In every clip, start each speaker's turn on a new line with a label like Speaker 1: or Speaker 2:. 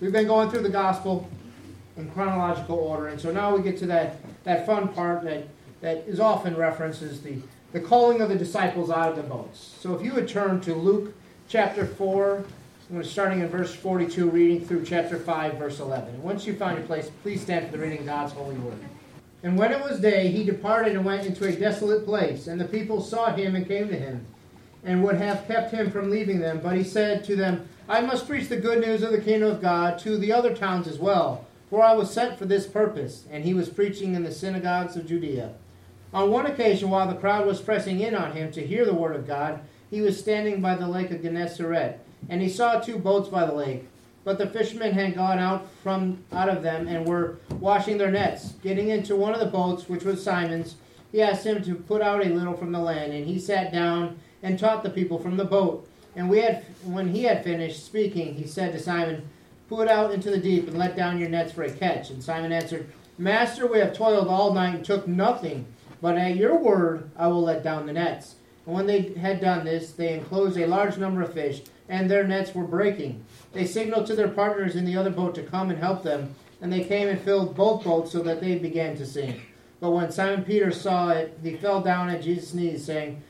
Speaker 1: we've been going through the gospel in chronological order, and so now we get to that, that fun part that, that is often referenced as the, the calling of the disciples out of the boats. So if you would turn to Luke chapter 4, I'm going to starting in verse 42, reading through chapter 5, verse 11. And once you find your place, please stand for the reading of God's holy word. And when it was day, he departed and went into a desolate place, and the people sought him and came to him, and would have kept him from leaving them. But he said to them, I must preach the good news of the kingdom of God to the other towns as well, for I was sent for this purpose. And he was preaching in the synagogues of Judea. On one occasion, while the crowd was pressing in on him to hear the word of God, he was standing by the lake of Gennesaret, and he saw two boats by the lake. But the fishermen had gone out from out of them and were washing their nets. Getting into one of the boats, which was Simon's, he asked him to put out a little from the land, and he sat down and taught the people from the boat. And we had, when he had finished speaking, he said to Simon, Put out into the deep and let down your nets for a catch. And Simon answered, Master, we have toiled all night and took nothing, but at your word I will let down the nets. And when they had done this, they enclosed a large number of fish, and their nets were breaking. They signaled to their partners in the other boat to come and help them, and they came and filled both boats so that they began to sink. But when Simon Peter saw it, he fell down at Jesus' knees, saying,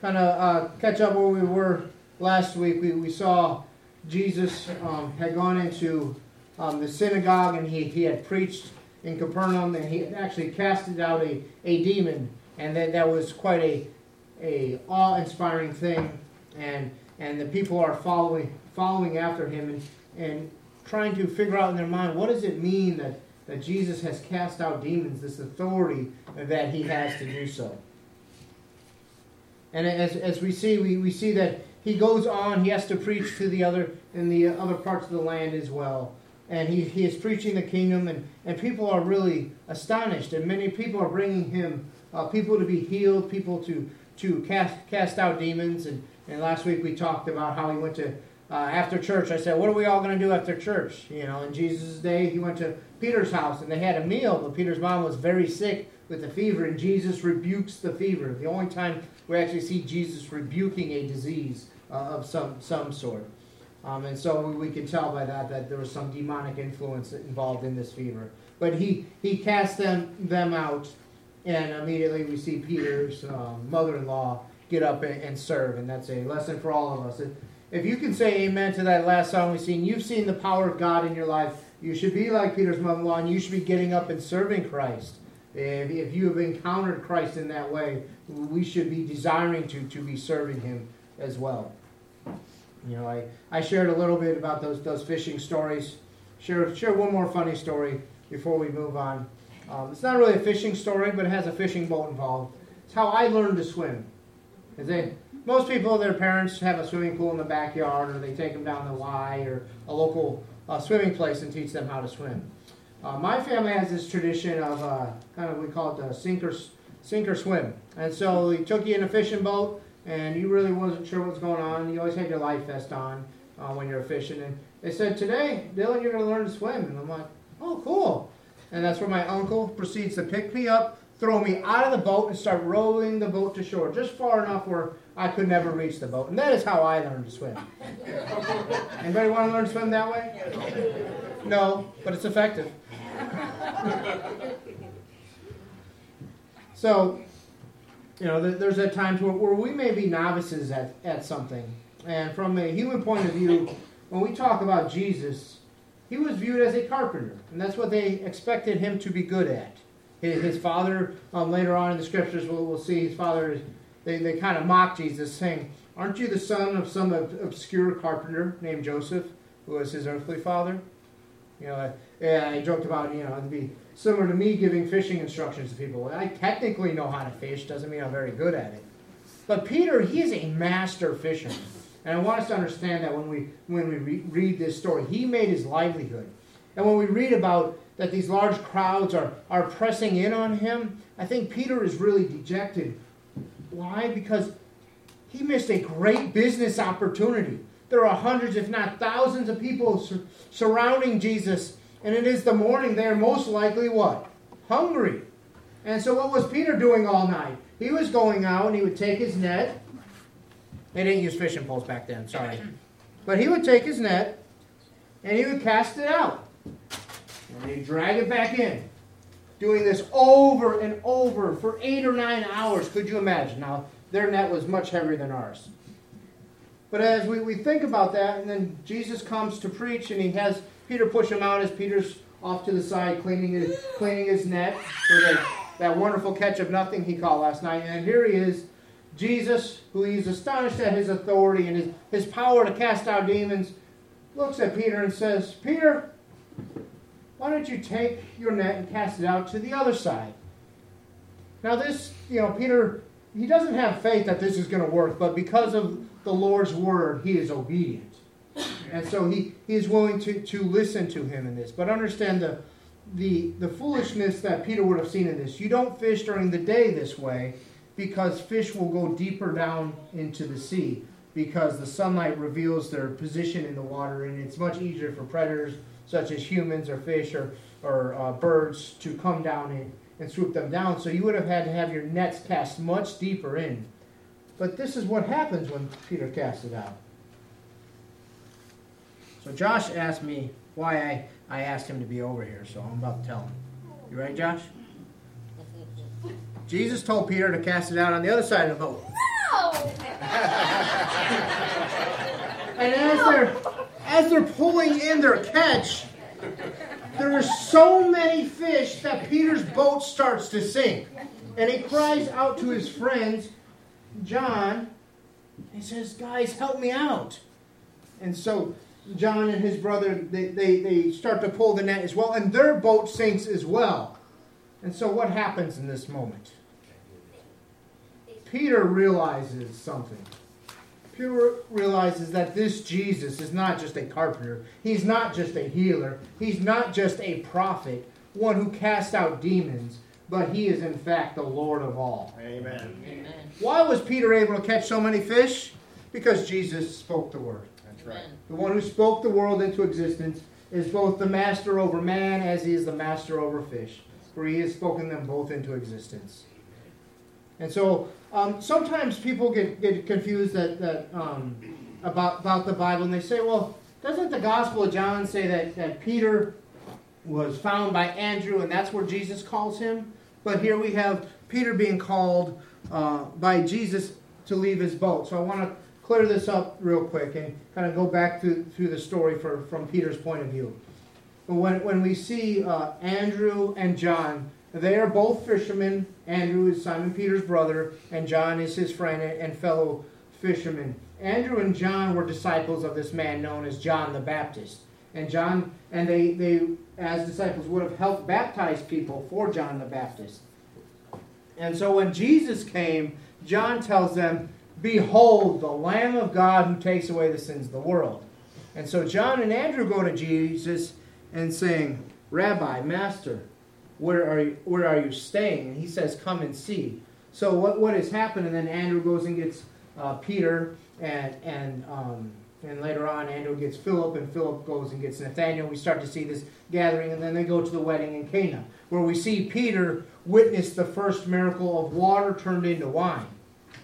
Speaker 1: kind of uh, catch up where we were last week, we, we saw Jesus um, had gone into um, the synagogue and he, he had preached in Capernaum and he actually casted out a, a demon. And that, that was quite a, a awe-inspiring thing. And, and the people are following, following after him and, and trying to figure out in their mind, what does it mean that, that Jesus has cast out demons, this authority that he has to do so. And as, as we see, we, we see that he goes on, he has to preach to the other in the other parts of the land as well. And he, he is preaching the kingdom, and, and people are really astonished. And many people are bringing him uh, people to be healed, people to, to cast, cast out demons. And, and last week we talked about how he went to, uh, after church, I said, What are we all going to do after church? You know, in Jesus' day, he went to Peter's house and they had a meal, but Peter's mom was very sick with a fever, and Jesus rebukes the fever. The only time we actually see Jesus rebuking a disease uh, of some, some sort. Um, and so we can tell by that that there was some demonic influence involved in this fever. But he, he cast them, them out, and immediately we see Peter's um, mother in law get up and, and, serve. And that's a lesson for all of us. If you can say amen to that last song we've seen, you've seen the power of God in your life. You should be like Peter's mother in law, and you should be getting up and serving Christ. If, if you have encountered Christ in that way, we should be desiring to, to be serving Him as well. You know, I, I shared a little bit about those those fishing stories. Share share one more funny story before we move on. Um, it's not really a fishing story, but it has a fishing boat involved. It's how I learned to swim. They, most people, their parents have a swimming pool in the backyard, or they take them down the Y or a local uh, swimming place and teach them how to swim. Uh, my family has this tradition of uh, kind of we call it the sink or, sink or swim, and so we took you in a fishing boat and you really wasn't sure what's going on. You always had your life vest on uh, when you're fishing. And they said, today, Dylan, you're going to learn to swim. And I'm like, oh, cool. And that's where my uncle proceeds to pick me up, throw me out of the boat, and start rolling the boat to shore, just far enough where I could never reach the boat. And that is how I learned to swim. Anybody want to learn to swim that way? No, but it's effective. So you know, there's a time where, where we may be novices at, at something. And from a human point of view, when we talk about Jesus, he was viewed as a carpenter. And that's what they expected him to be good at. His, his father, um, later on in the scriptures, we'll, we'll see his father, they, they kind of mock Jesus, saying, Aren't you the son of some obscure carpenter named Joseph, who was his earthly father? You know, yeah, I joked about, you know, it'd be similar to me giving fishing instructions to people. I technically know how to fish, doesn't mean I'm very good at it. But Peter, he is a master fisherman. And I want us to understand that when we, when we re- read this story, he made his livelihood. And when we read about that these large crowds are, are pressing in on him, I think Peter is really dejected. Why? Because he missed a great business opportunity. There are hundreds, if not thousands, of people sur- surrounding Jesus, and it is the morning. They are most likely what? Hungry. And so, what was Peter doing all night? He was going out and he would take his net. They didn't use fishing poles back then, sorry. But he would take his net and he would cast it out. And he'd drag it back in. Doing this over and over for eight or nine hours. Could you imagine? Now, their net was much heavier than ours. But as we, we think about that, and then Jesus comes to preach, and he has Peter push him out as Peter's off to the side cleaning his, cleaning his net for the, that wonderful catch of nothing he caught last night. And here he is, Jesus, who he's astonished at his authority and his, his power to cast out demons, looks at Peter and says, Peter, why don't you take your net and cast it out to the other side? Now, this, you know, Peter, he doesn't have faith that this is going to work, but because of the Lord's word, he is obedient. And so he, he is willing to, to listen to him in this. But understand the, the, the foolishness that Peter would have seen in this. You don't fish during the day this way because fish will go deeper down into the sea because the sunlight reveals their position in the water and it's much easier for predators such as humans or fish or, or uh, birds to come down in and swoop them down. So you would have had to have your nets cast much deeper in. But this is what happens when Peter casts it out. So Josh asked me why I, I asked him to be over here, so I'm about to tell him. You ready, Josh? Jesus told Peter to cast it out on the other side of the boat.
Speaker 2: No!
Speaker 1: and as they're as they're pulling in their catch, there are so many fish that Peter's boat starts to sink. And he cries out to his friends, John, he says, Guys, help me out. And so John and his brother, they, they, they start to pull the net as well, and their boat sinks as well. And so what happens in this moment? Peter realizes something. Peter realizes that this Jesus is not just a carpenter. He's not just a healer. He's not just a prophet, one who casts out demons, but he is in fact the Lord of all.
Speaker 3: Amen.
Speaker 2: Amen.
Speaker 1: Why was Peter able to catch so many fish? Because Jesus spoke the word.
Speaker 3: Right.
Speaker 1: The one who spoke the world into existence is both the master over man as he is the master over fish, for he has spoken them both into existence. And so um, sometimes people get, get confused that, that um, about, about the Bible and they say, well, doesn't the Gospel of John say that, that Peter was found by Andrew and that's where Jesus calls him? But here we have Peter being called uh, by Jesus to leave his boat. So I want to clear this up real quick and kind of go back through, through the story for, from Peter's point of view. When, when we see uh, Andrew and John, they are both fishermen. Andrew is Simon Peter's brother, and John is his friend and fellow fisherman. Andrew and John were disciples of this man known as John the Baptist. And John and they, they as disciples would have helped baptize people for John the Baptist. And so when Jesus came, John tells them, Behold, the Lamb of God who takes away the sins of the world. And so John and Andrew go to Jesus and saying, Rabbi, Master, where are you, where are you staying? And he says, Come and see. So what, what has happened? And then Andrew goes and gets uh, Peter, and and um, and later on Andrew gets Philip, and Philip goes and gets Nathaniel. We start to see this gathering, and then they go to the wedding in Cana, where we see Peter witness the first miracle of water turned into wine.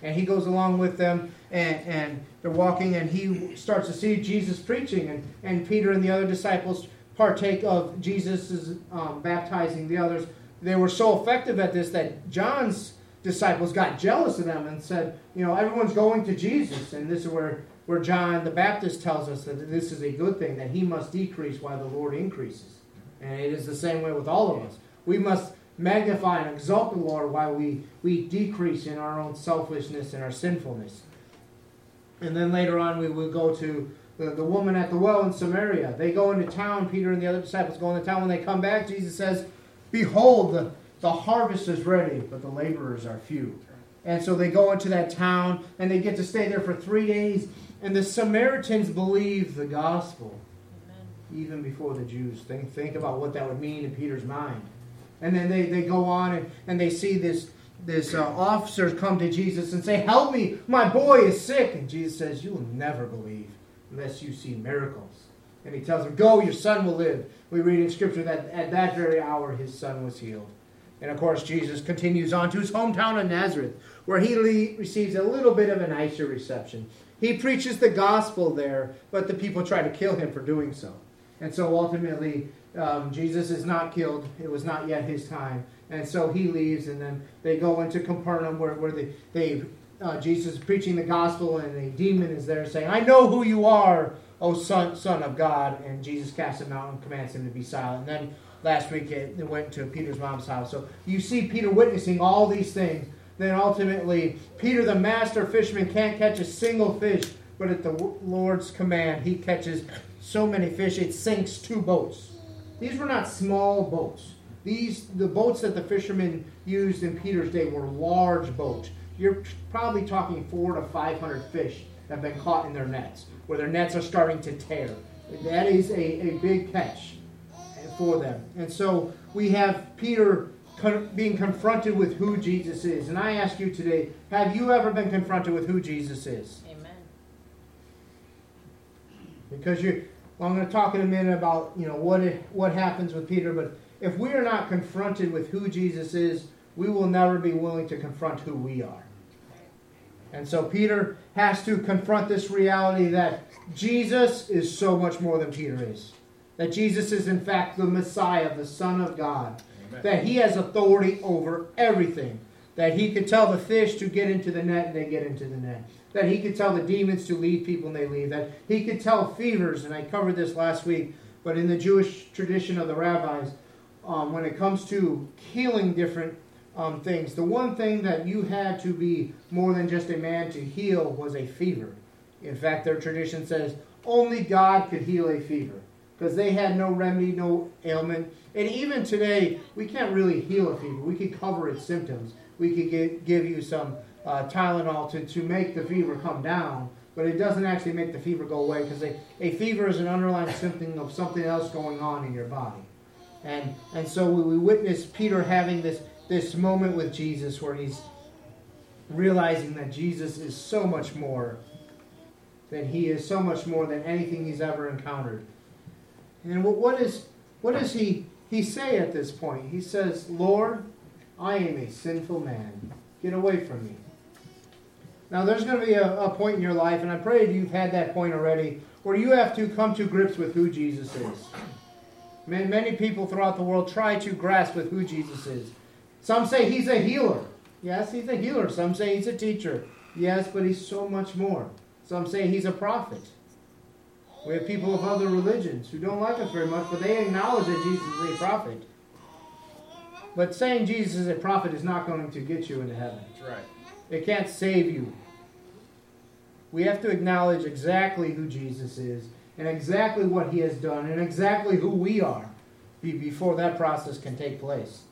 Speaker 1: And he goes along with them, and, and they're walking, and he starts to see Jesus preaching, and, and Peter and the other disciples partake of Jesus' um, baptizing the others. They were so effective at this that John's disciples got jealous of them and said, you know, everyone's going to Jesus. And this is where, where John the Baptist tells us that this is a good thing, that he must decrease while the Lord increases. And it is the same way with all of us. We must magnify and exalt the Lord while we, we decrease in our own selfishness and our sinfulness. And then later on, we will go to the, the woman at the well in Samaria. They go into town, Peter and the other disciples go into town. When they come back, Jesus says, Behold, the, the harvest is ready, but the laborers are few. And so they go into that town and they get to stay there for three days. And the Samaritans believe the gospel. even before the Jews. Think, think about what that would mean in Peter's mind. And then they, they go on and, and they see this, this uh, officers come to Jesus and say, Help me, my boy is sick. And Jesus says, You will never believe unless you see miracles. And he tells him, Go, your son will live. We read in Scripture that at that very hour his son was healed. And of course, Jesus continues on to his hometown of Nazareth, where he le- receives a little bit of a nicer reception. He preaches the gospel there, but the people try to kill him for doing so. And so ultimately, um, Jesus is not killed. It was not yet his time. And so he leaves, and then they go into Capernaum where, where they, they uh, Jesus is preaching the gospel, and a demon is there saying, I know who you are, O son, son of God. And Jesus casts him out and commands him to be silent. And then last week it, it went to Peter's mom's house. So you see Peter witnessing all these things. Then ultimately, Peter, the master fisherman, can't catch a single fish, but at the Lord's command, he catches so many fish it sinks two boats. These were not small boats. These the boats that the fishermen used in Peter's day were large boats. You're probably talking four to five hundred fish that have been caught in their nets, where their nets are starting to tear. That is a, a big catch for them. And so we have Peter con- being confronted with who Jesus is. And I ask you today, have you ever been confronted with who Jesus is?
Speaker 2: Amen.
Speaker 1: Because you well, I'm going to talk in a minute about, you know, what it, what happens with Peter, but if we are not confronted with who Jesus is, we will never be willing to confront who we are. And so Peter has to confront this reality that Jesus is so much more than Peter is. That Jesus is, in fact, the Messiah, the Son of God. Amen. That he has authority over everything. That he could tell the fish to get into the net and they get into the net. That he could tell the demons to leave people and they leave. That he could tell fevers, and I covered this last week, but in the Jewish tradition of the rabbis, um, when it comes to healing different um, things, the one thing that you had to be more than just a man to heal was a fever. In fact, their tradition says only God could heal a fever because they had no remedy, no ailment. And even today, we can't really heal a fever. We could cover its symptoms. We could get, give you some uh, Tylenol to, to make the fever come down, but it doesn't actually make the fever go away because a, a fever is an underlying symptom of something else going on in your body. And, and so we, we witness Peter having this, this moment with Jesus where he's realizing that Jesus is so much more than he is, so much more than anything he's ever encountered. And what, what, is, what does he, he say at this point? He says, Lord, I am a sinful man. Get away from me. Now, there's going to be a, a point in your life, and I pray you've had that point already, where you have to come to grips with who Jesus is. Many, many people throughout the world try to grasp with who Jesus is. Some say he's a healer. Yes, he's a healer. Some say he's a teacher. Yes, but he's so much more. Some say he's a prophet. We have people of other religions who don't like us very much, but they acknowledge that Jesus is a prophet. But saying Jesus is a prophet is not going to get you into heaven.
Speaker 3: That's right.
Speaker 1: It can't save you. We have to acknowledge exactly who Jesus is and exactly what he has done and exactly who we are before that process can take place.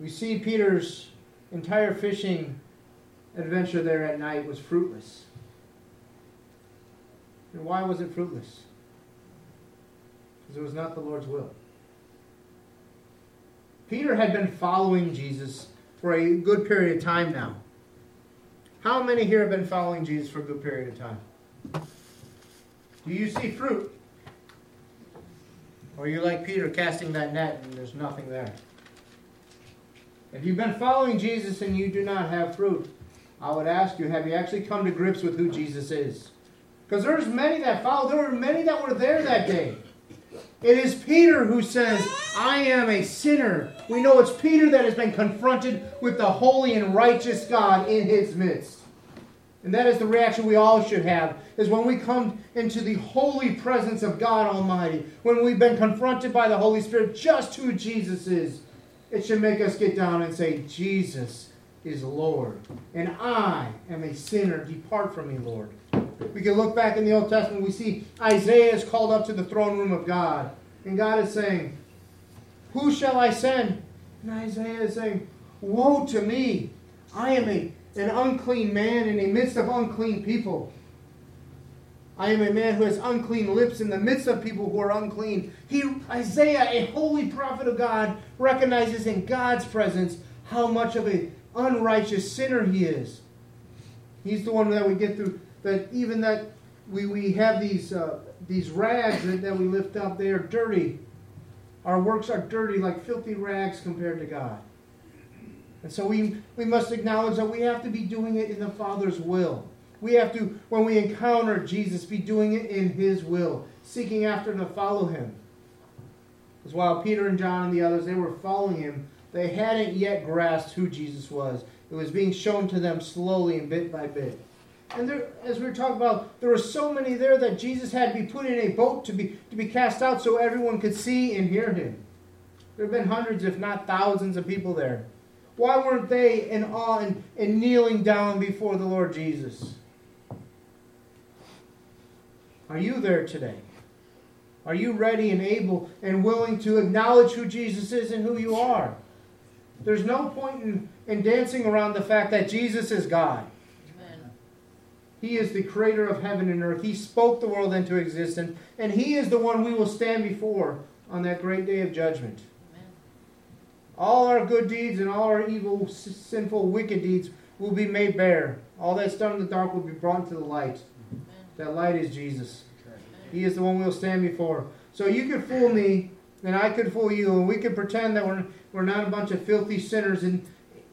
Speaker 1: We see Peter's entire fishing adventure there at night was fruitless. And why was it fruitless? Because it was not the Lord's will. Peter had been following Jesus for a good period of time now. How many here have been following Jesus for a good period of time? Do you see fruit? Or are you like Peter casting that net and there's nothing there? If you've been following Jesus and you do not have fruit, I would ask you, have you actually come to grips with who Jesus is? Because there's many that followed. There were many that were there that day. It is Peter who says, I am a sinner. We know it's Peter that has been confronted with the holy and righteous God in his midst. And that is the reaction we all should have, is when we come into the holy presence of God Almighty, when we've been confronted by the Holy Spirit just who Jesus is, it should make us get down and say, Jesus is Lord, and I am a sinner. Depart from me, Lord. We can look back in the Old Testament, we see Isaiah is called up to the throne room of God. And God is saying, Who shall I send? And Isaiah is saying, Woe to me! I am a, an unclean man in the midst of unclean people. I am a man who has unclean lips in the midst of people who are unclean. He, Isaiah, a holy prophet of God, recognizes in God's presence how much of an unrighteous sinner he is. He's the one that we get through, that even that we, we have these, uh, these rags that, that we lift up, they are dirty. Our works are dirty like filthy rags compared to God. And so we, we must acknowledge that we have to be doing it in the Father's will. We have to, when we encounter Jesus, be doing it in His will, seeking after to follow Him. Because while Peter and John and the others, they were following Him, they hadn't yet grasped who Jesus was. It was being shown to them slowly and bit by bit. And there, as we were talking about, there were so many there that Jesus had to be put in a boat to be, to be cast out so everyone could see and hear him. There have been hundreds, if not thousands, of people there. Why weren't they in awe and, and kneeling down before the Lord Jesus? Are you there today? Are you ready and able and willing to acknowledge who Jesus is and who you are? There's no point in, in dancing around the fact that Jesus is God. Amen. He is the creator of heaven and earth. He spoke the world into existence, and He is the one we will stand before on that great day of judgment. Amen. All our good deeds and all our evil, sinful, wicked deeds will be made bare. All that's done in the dark will be brought into the light. Amen. That light is Jesus. He is the one we'll stand before. So you could fool me, and I could fool you, and we could pretend that we're we're not a bunch of filthy sinners in,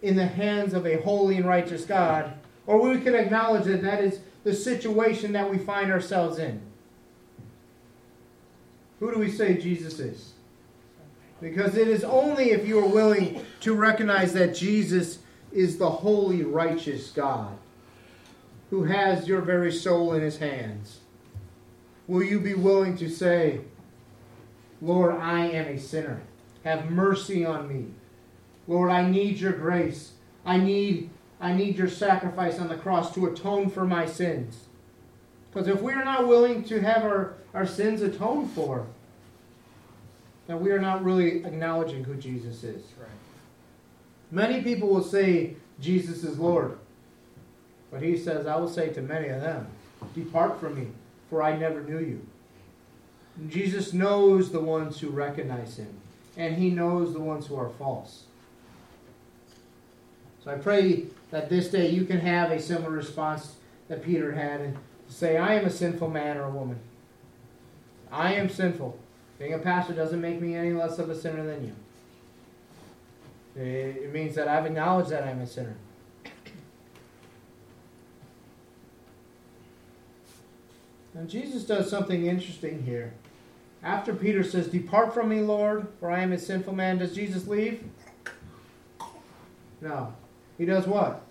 Speaker 1: in the hands of a holy and righteous God. Or we can acknowledge that that is the situation that we find ourselves in. Who do we say Jesus is? Because it is only if you are willing to recognize that Jesus is the holy, righteous God who has your very soul in his hands. Will you be willing to say, Lord, I am a sinner? Have mercy on me. Lord, I need your grace. I need, I need your sacrifice on the cross to atone for my sins. Because if we are not willing to have our, our sins atoned for, then we are not really acknowledging who Jesus is. Right. Many people will say Jesus is Lord. But he says, I will say to many of them, Depart from me, for I never knew you. And Jesus knows the ones who recognize him and he knows the ones who are false. So I pray that this day you can have a similar response that Peter had and say, I am a sinful man or a woman. I am sinful. Being a pastor doesn't make me any less of a sinner than you. It means that I've acknowledged that I'm a sinner. And Jesus does something interesting here. After Peter says, Depart from me, Lord, for I am a sinful man, does Jesus leave? No. He does what?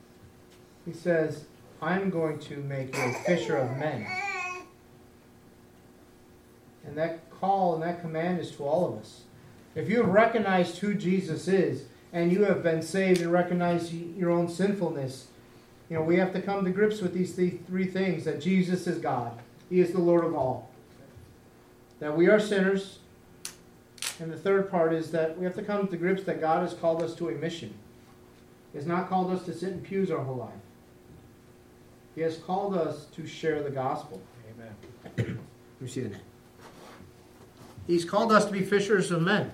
Speaker 1: He says, I'm going to make you a fisher of men. And that call and that command is to all of us. If you have recognized who Jesus is, and you have been saved and recognized your own sinfulness, you know, we have to come to grips with these three things that Jesus is God. He is the Lord of all that we are sinners. And the third part is that we have to come to grips that God has called us to a mission. He has not called us to sit in pews our whole life. He has called us to share the gospel. Amen. Let me see the name. He's called us to be fishers of men.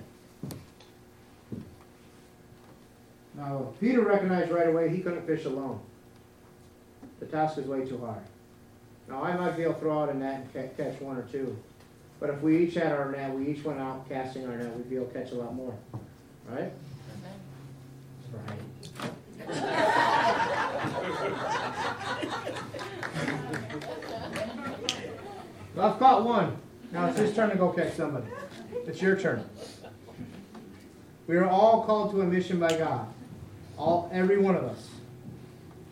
Speaker 1: Now, Peter recognized right away he couldn't fish alone. The task is way too hard. Now, I might be able to throw out a net and catch one or two. But if we each had our net, we each went out casting our net, we'd be able to catch a lot more. Right? Right. Well, I've caught one. Now it's his turn to go catch somebody. It's your turn. We are all called to a mission by God. All every one of us.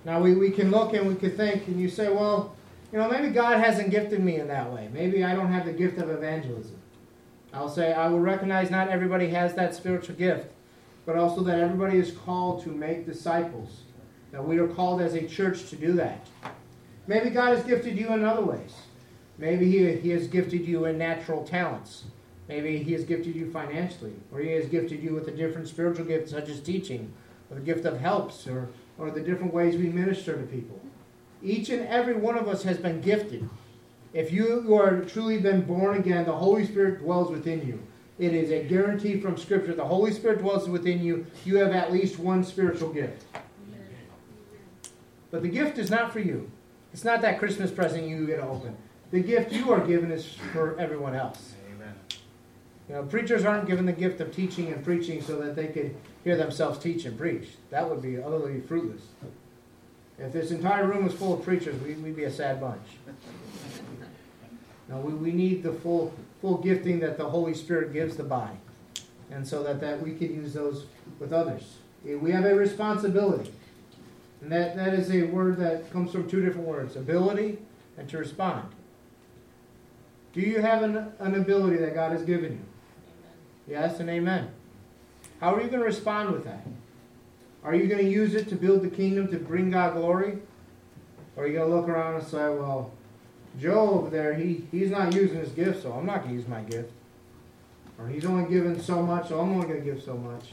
Speaker 1: Now we, we can look and we can think, and you say, well, you know, maybe God hasn't gifted me in that way. Maybe I don't have the gift of evangelism. I'll say I will recognize not everybody has that spiritual gift, but also that everybody is called to make disciples. That we are called as a church to do that. Maybe God has gifted you in other ways. Maybe he, he has gifted you in natural talents. Maybe He has gifted you financially, or He has gifted you with a different spiritual gift, such as teaching, or the gift of helps, or, or the different ways we minister to people. Each and every one of us has been gifted. If you are truly been born again, the Holy Spirit dwells within you. It is a guarantee from Scripture. The Holy Spirit dwells within you. You have at least one spiritual gift. But the gift is not for you. It's not that Christmas present you get to open. The gift you are given is for everyone else. Amen. You know, preachers aren't given the gift of teaching and preaching so that they could hear themselves teach and preach. That would be utterly fruitless. If this entire room was full of preachers, we, would be a sad bunch. No, we, we need the full full gifting that the Holy Spirit gives the body. And so that, that we can use those with others. Eh, we have a responsibility. And that, that is a word that comes from two different words ability and to respond. Do you have an, an ability that God has given you? Amen. Yes and amen. How are you going to respond with that? Are you going to use it to build the kingdom to bring God glory? Or are you going to look around and say, well, Joe over there, he, he's not using his gift, so I'm not going to use my gift. Or he's only given so much, so I'm only going to give so much.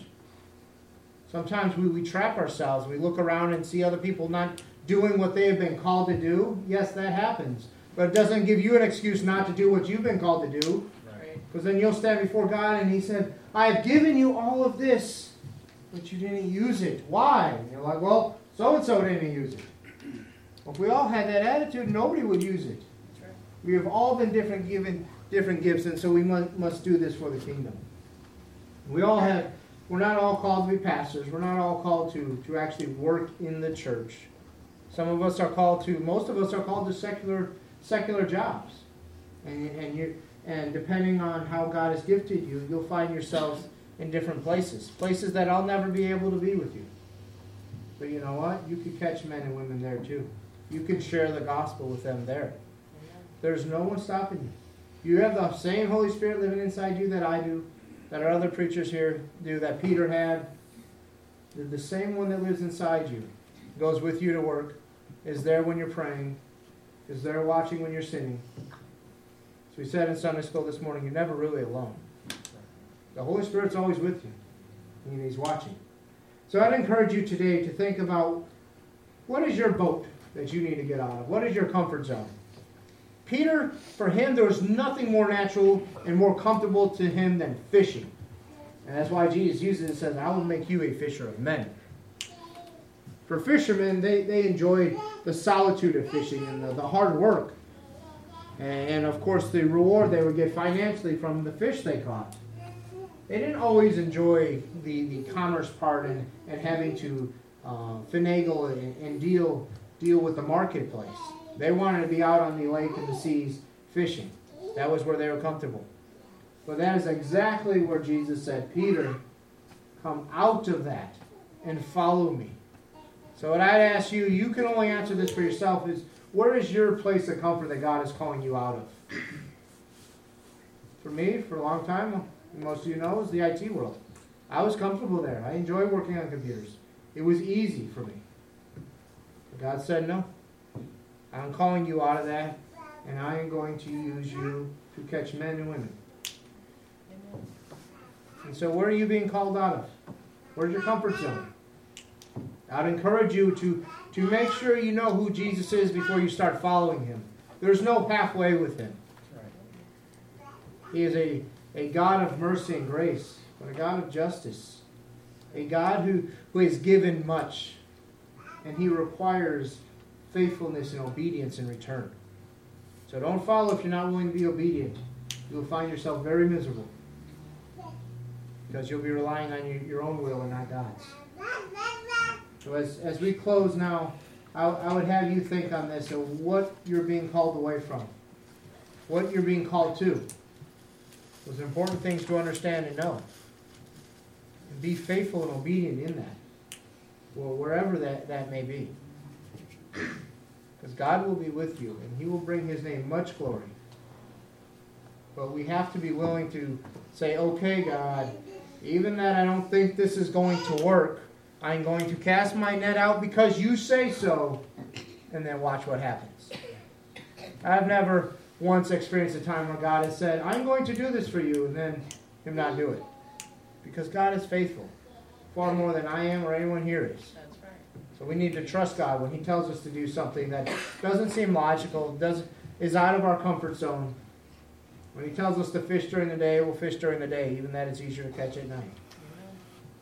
Speaker 1: Sometimes we, we trap ourselves. We look around and see other people not doing what they have been called to do. Yes, that happens. But it doesn't give you an excuse not to do what you've been called to do. Because then you'll stand before God and He said, I have given you all of this, but you didn't use it. Why? And you're like, well, so and so didn't use it. Well, if we all had that attitude, nobody would use it. We have all been different given different gifts, and so we must, must do this for the kingdom. We all have, we're not all called to be pastors. We're not all called to, to actually work in the church. Some of us are called to, most of us are called to secular secular jobs. And, and, you and depending on how God has gifted you, you'll find yourselves in different places. Places that I'll never be able to be with you. But you know what? You could catch men and women there too. You can share the gospel with them there. There's no one stopping you. You have the same Holy Spirit living inside you that I do, that our other preachers here do, that Peter had. The same one that lives inside you goes with you to work, is there when you're praying, is there watching when you're sinning. So we said in Sunday school this morning, you're never really alone. The Holy Spirit's always with you, and He's watching. So I'd encourage you today to think about what is your boat that you need to get out of? What is your comfort zone? Peter, for him, there was nothing more natural and more comfortable to him than fishing. And that's why Jesus uses it and says, I will make you a fisher of men. For fishermen, they, they enjoyed the solitude of fishing and the, the hard work. And, and of course, the reward they would get financially from the fish they caught. They didn't always enjoy the, the commerce part and, and having to uh, finagle and, and deal, deal with the marketplace. They wanted to be out on the lake and the seas fishing. That was where they were comfortable. But that is exactly where Jesus said, Peter, come out of that and follow me. So what I'd ask you, you can only answer this for yourself, is where is your place of comfort that God is calling you out of? For me, for a long time, most of you know, is the IT world. I was comfortable there. I enjoy working on computers. It was easy for me. But God said no. I'm calling you out of that, and I am going to use you to catch men and women. And so, where are you being called out of? Where's your comfort zone? I'd encourage you to, to make sure you know who Jesus is before you start following him. There's no halfway with him. He is a, a God of mercy and grace, but a God of justice. A God who, who has given much, and he requires faithfulness and obedience in return. So don't follow if you're not willing to be obedient. You'll find yourself very miserable because you'll be relying on your, your own will and not God's. So as, as we close now, I, I would have you think on this of what you're being called away from, what you're being called to. Those are important things to understand and know. And be faithful and obedient in that, well, wherever that, that may be. Because God will be with you and He will bring His name much glory. But we have to be willing to say, okay, God, even that I don't think this is going to work, I'm going to cast my net out because you say so, and then watch what happens. I've never once experienced a time where God has said, I'm going to do this for you, and then Him not do it. Because God is faithful, far more than I am or anyone here is. So we need to trust God when He tells us to do something that doesn't seem logical, doesn't is out of our comfort zone. When he tells us to fish during the day, we'll fish during the day, even that it's easier to catch at night.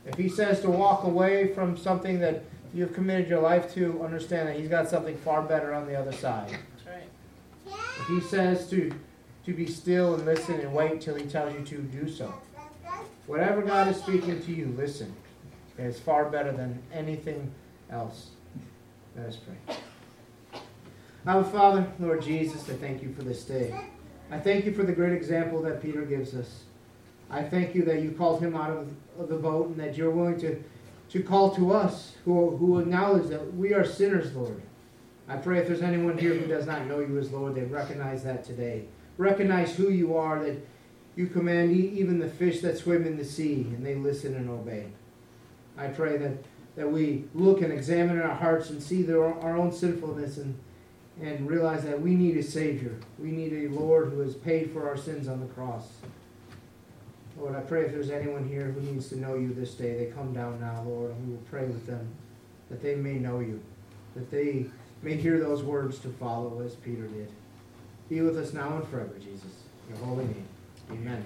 Speaker 1: If he says to walk away from something that you've committed your life to, understand that he's got something far better on the other side.
Speaker 2: Right.
Speaker 1: If he says to, to be still and listen and wait till he tells you to do so. Whatever God is speaking to you, listen. It is far better than anything else. Let us pray. Our Father, Lord Jesus, I thank you for this day. I thank you for the great example that Peter gives us. I thank you that you called him out of, the boat and that you're willing to, to call to us who, who acknowledge that we are sinners, Lord. I pray if there's anyone here who does not know you as Lord, they recognize that today. Recognize who you are, that you command even the fish that swim in the sea, and they listen and obey. I pray that, that we look and examine our hearts and see their, our own sinfulness and, and realize that we need a Savior. We need a Lord who has paid for our sins on the cross. Lord, I pray if there's anyone here who needs to know you this day, they come down now, Lord, and we will pray with them that they may know you, that they may hear those words to follow as Peter did. Be with us now and forever, Jesus. In your holy name. Amen.